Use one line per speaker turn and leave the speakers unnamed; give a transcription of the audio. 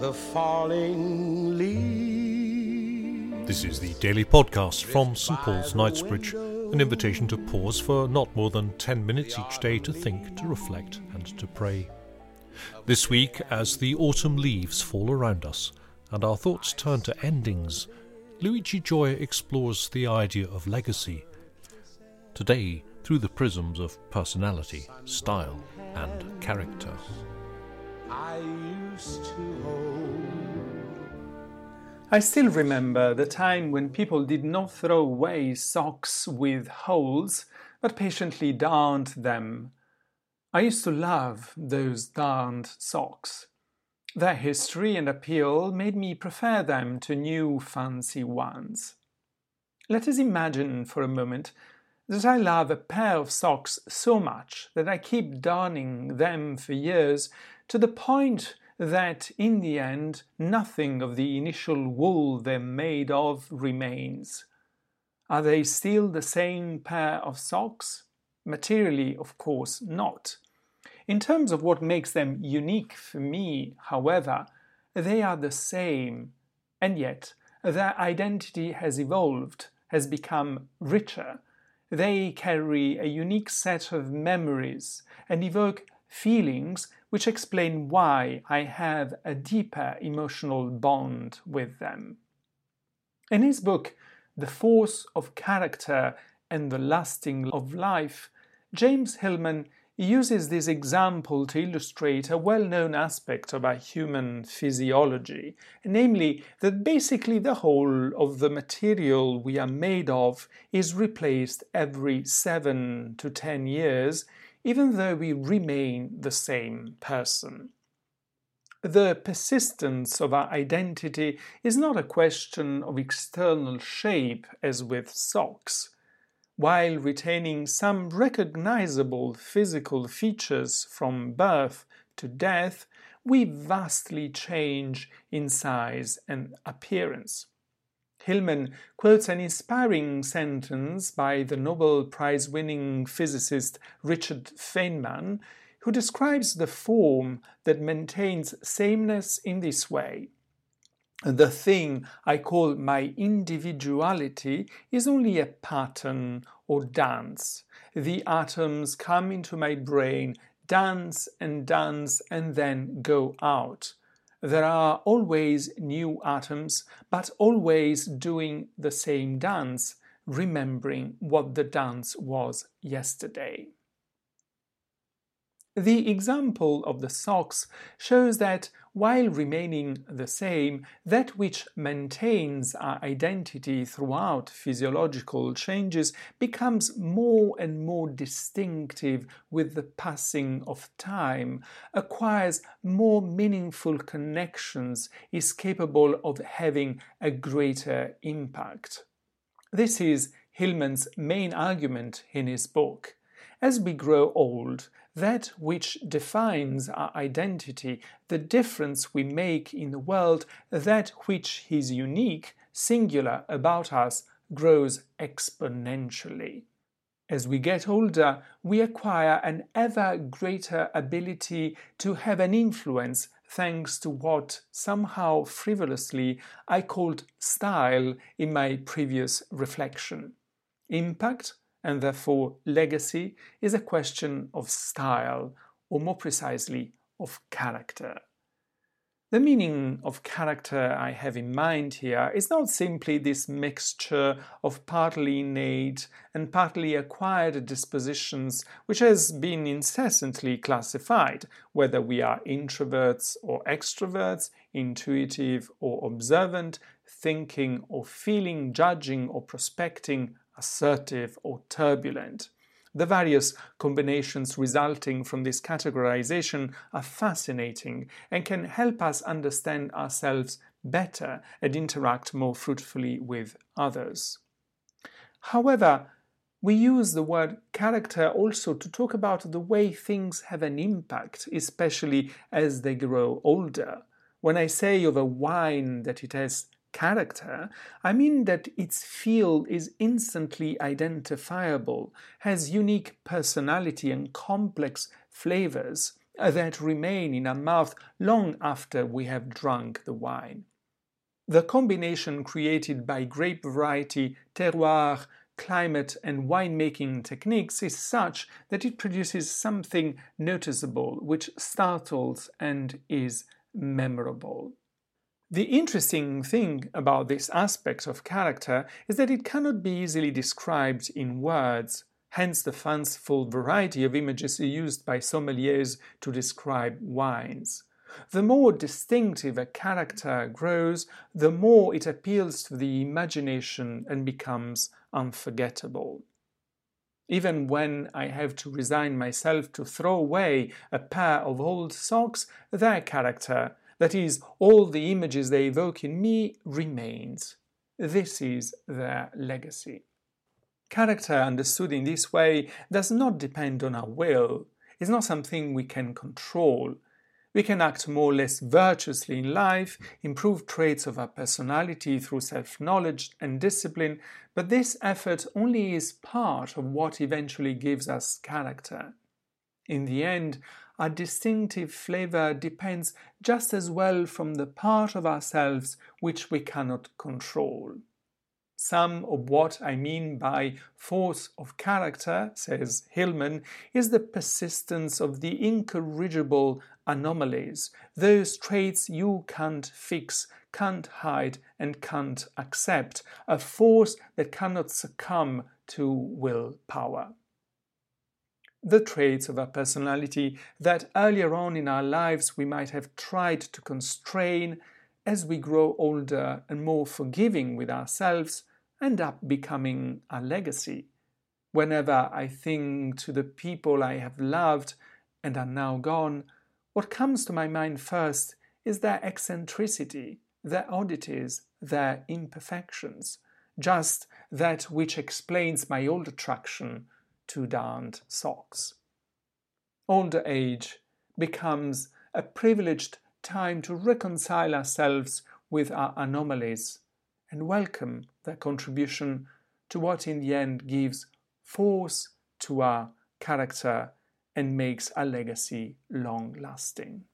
the falling leaves.
This is the daily podcast from St Paul's Knightsbridge, an invitation to pause for not more than 10 minutes each day to think, to reflect, and to pray. This week, as the autumn leaves fall around us and our thoughts turn to endings, Luigi Gioia explores the idea of legacy. Today, through the prisms of personality, style, and character.
I used.
I still remember the time when people did not throw away socks with holes, but patiently darned them. I used to love those darned socks. Their history and appeal made me prefer them to new fancy ones. Let us imagine for a moment that I love a pair of socks so much that I keep darning them for years to the point that in the end nothing of the initial wool they're made of remains. Are they still the same pair of socks? Materially, of course, not. In terms of what makes them unique for me, however, they are the same, and yet their identity has evolved, has become richer. They carry a unique set of memories and evoke feelings which explain why I have a deeper emotional bond with them. In his book, The Force of Character and the Lasting of Life, James Hillman uses this example to illustrate a well known aspect of our human physiology, namely that basically the whole of the material we are made of is replaced every seven to ten years even though we remain the same person. The persistence of our identity is not a question of external shape as with socks. While retaining some recognizable physical features from birth to death, we vastly change in size and appearance. Hillman quotes an inspiring sentence by the Nobel Prize winning physicist Richard Feynman, who describes the form that maintains sameness in this way. The thing I call my individuality is only a pattern or dance. The atoms come into my brain, dance and dance, and then go out. There are always new atoms, but always doing the same dance, remembering what the dance was yesterday. The example of the socks shows that while remaining the same, that which maintains our identity throughout physiological changes becomes more and more distinctive with the passing of time, acquires more meaningful connections, is capable of having a greater impact. This is Hillman's main argument in his book. As we grow old, that which defines our identity, the difference we make in the world, that which is unique, singular about us, grows exponentially. As we get older, we acquire an ever greater ability to have an influence thanks to what somehow frivolously I called style in my previous reflection. Impact and therefore legacy is a question of style, or more precisely, of character. The meaning of character I have in mind here is not simply this mixture of partly innate and partly acquired dispositions which has been incessantly classified, whether we are introverts or extroverts, intuitive or observant, thinking or feeling, judging or prospecting, assertive, or turbulent. The various combinations resulting from this categorization are fascinating and can help us understand ourselves better and interact more fruitfully with others. However, we use the word character also to talk about the way things have an impact, especially as they grow older. When I say of a wine that it has character, I mean that its feel is instantly identifiable, has unique personality and complex flavors, that remain in our mouth long after we have drunk the wine. The combination created by grape variety, terroir, climate, and winemaking techniques is such that it produces something noticeable which startles and is memorable. The interesting thing about this aspect of character is that it cannot be easily described in words, hence the fanciful variety of images used by sommeliers to describe wines. The more distinctive a character grows, the more it appeals to the imagination and becomes unforgettable. Even when I have to resign myself to throw away a pair of old socks, their character, that is, all the images they evoke in me, remains. This is their legacy. Character understood in this way does not depend on our will, it's not something we can control. We can act more or less virtuously in life, improve traits of our personality through self knowledge and discipline, but this effort only is part of what eventually gives us character. In the end, our distinctive flavor depends just as well from the part of ourselves which we cannot control. Some of what I mean by force of character, says Hillman, is the persistence of the incorrigible anomalies, those traits you can't fix, can't hide, and can't accept, a force that cannot succumb to willpower. The traits of our personality that earlier on in our lives we might have tried to constrain, as we grow older and more forgiving with ourselves, end up becoming a legacy. Whenever I think to the people I have loved and are now gone, what comes to my mind first is their eccentricity, their oddities, their imperfections, just that which explains my old attraction to darned socks. Older age becomes a privileged time to reconcile ourselves with our anomalies and welcome their contribution to what in the end gives force to our character and makes our legacy long lasting.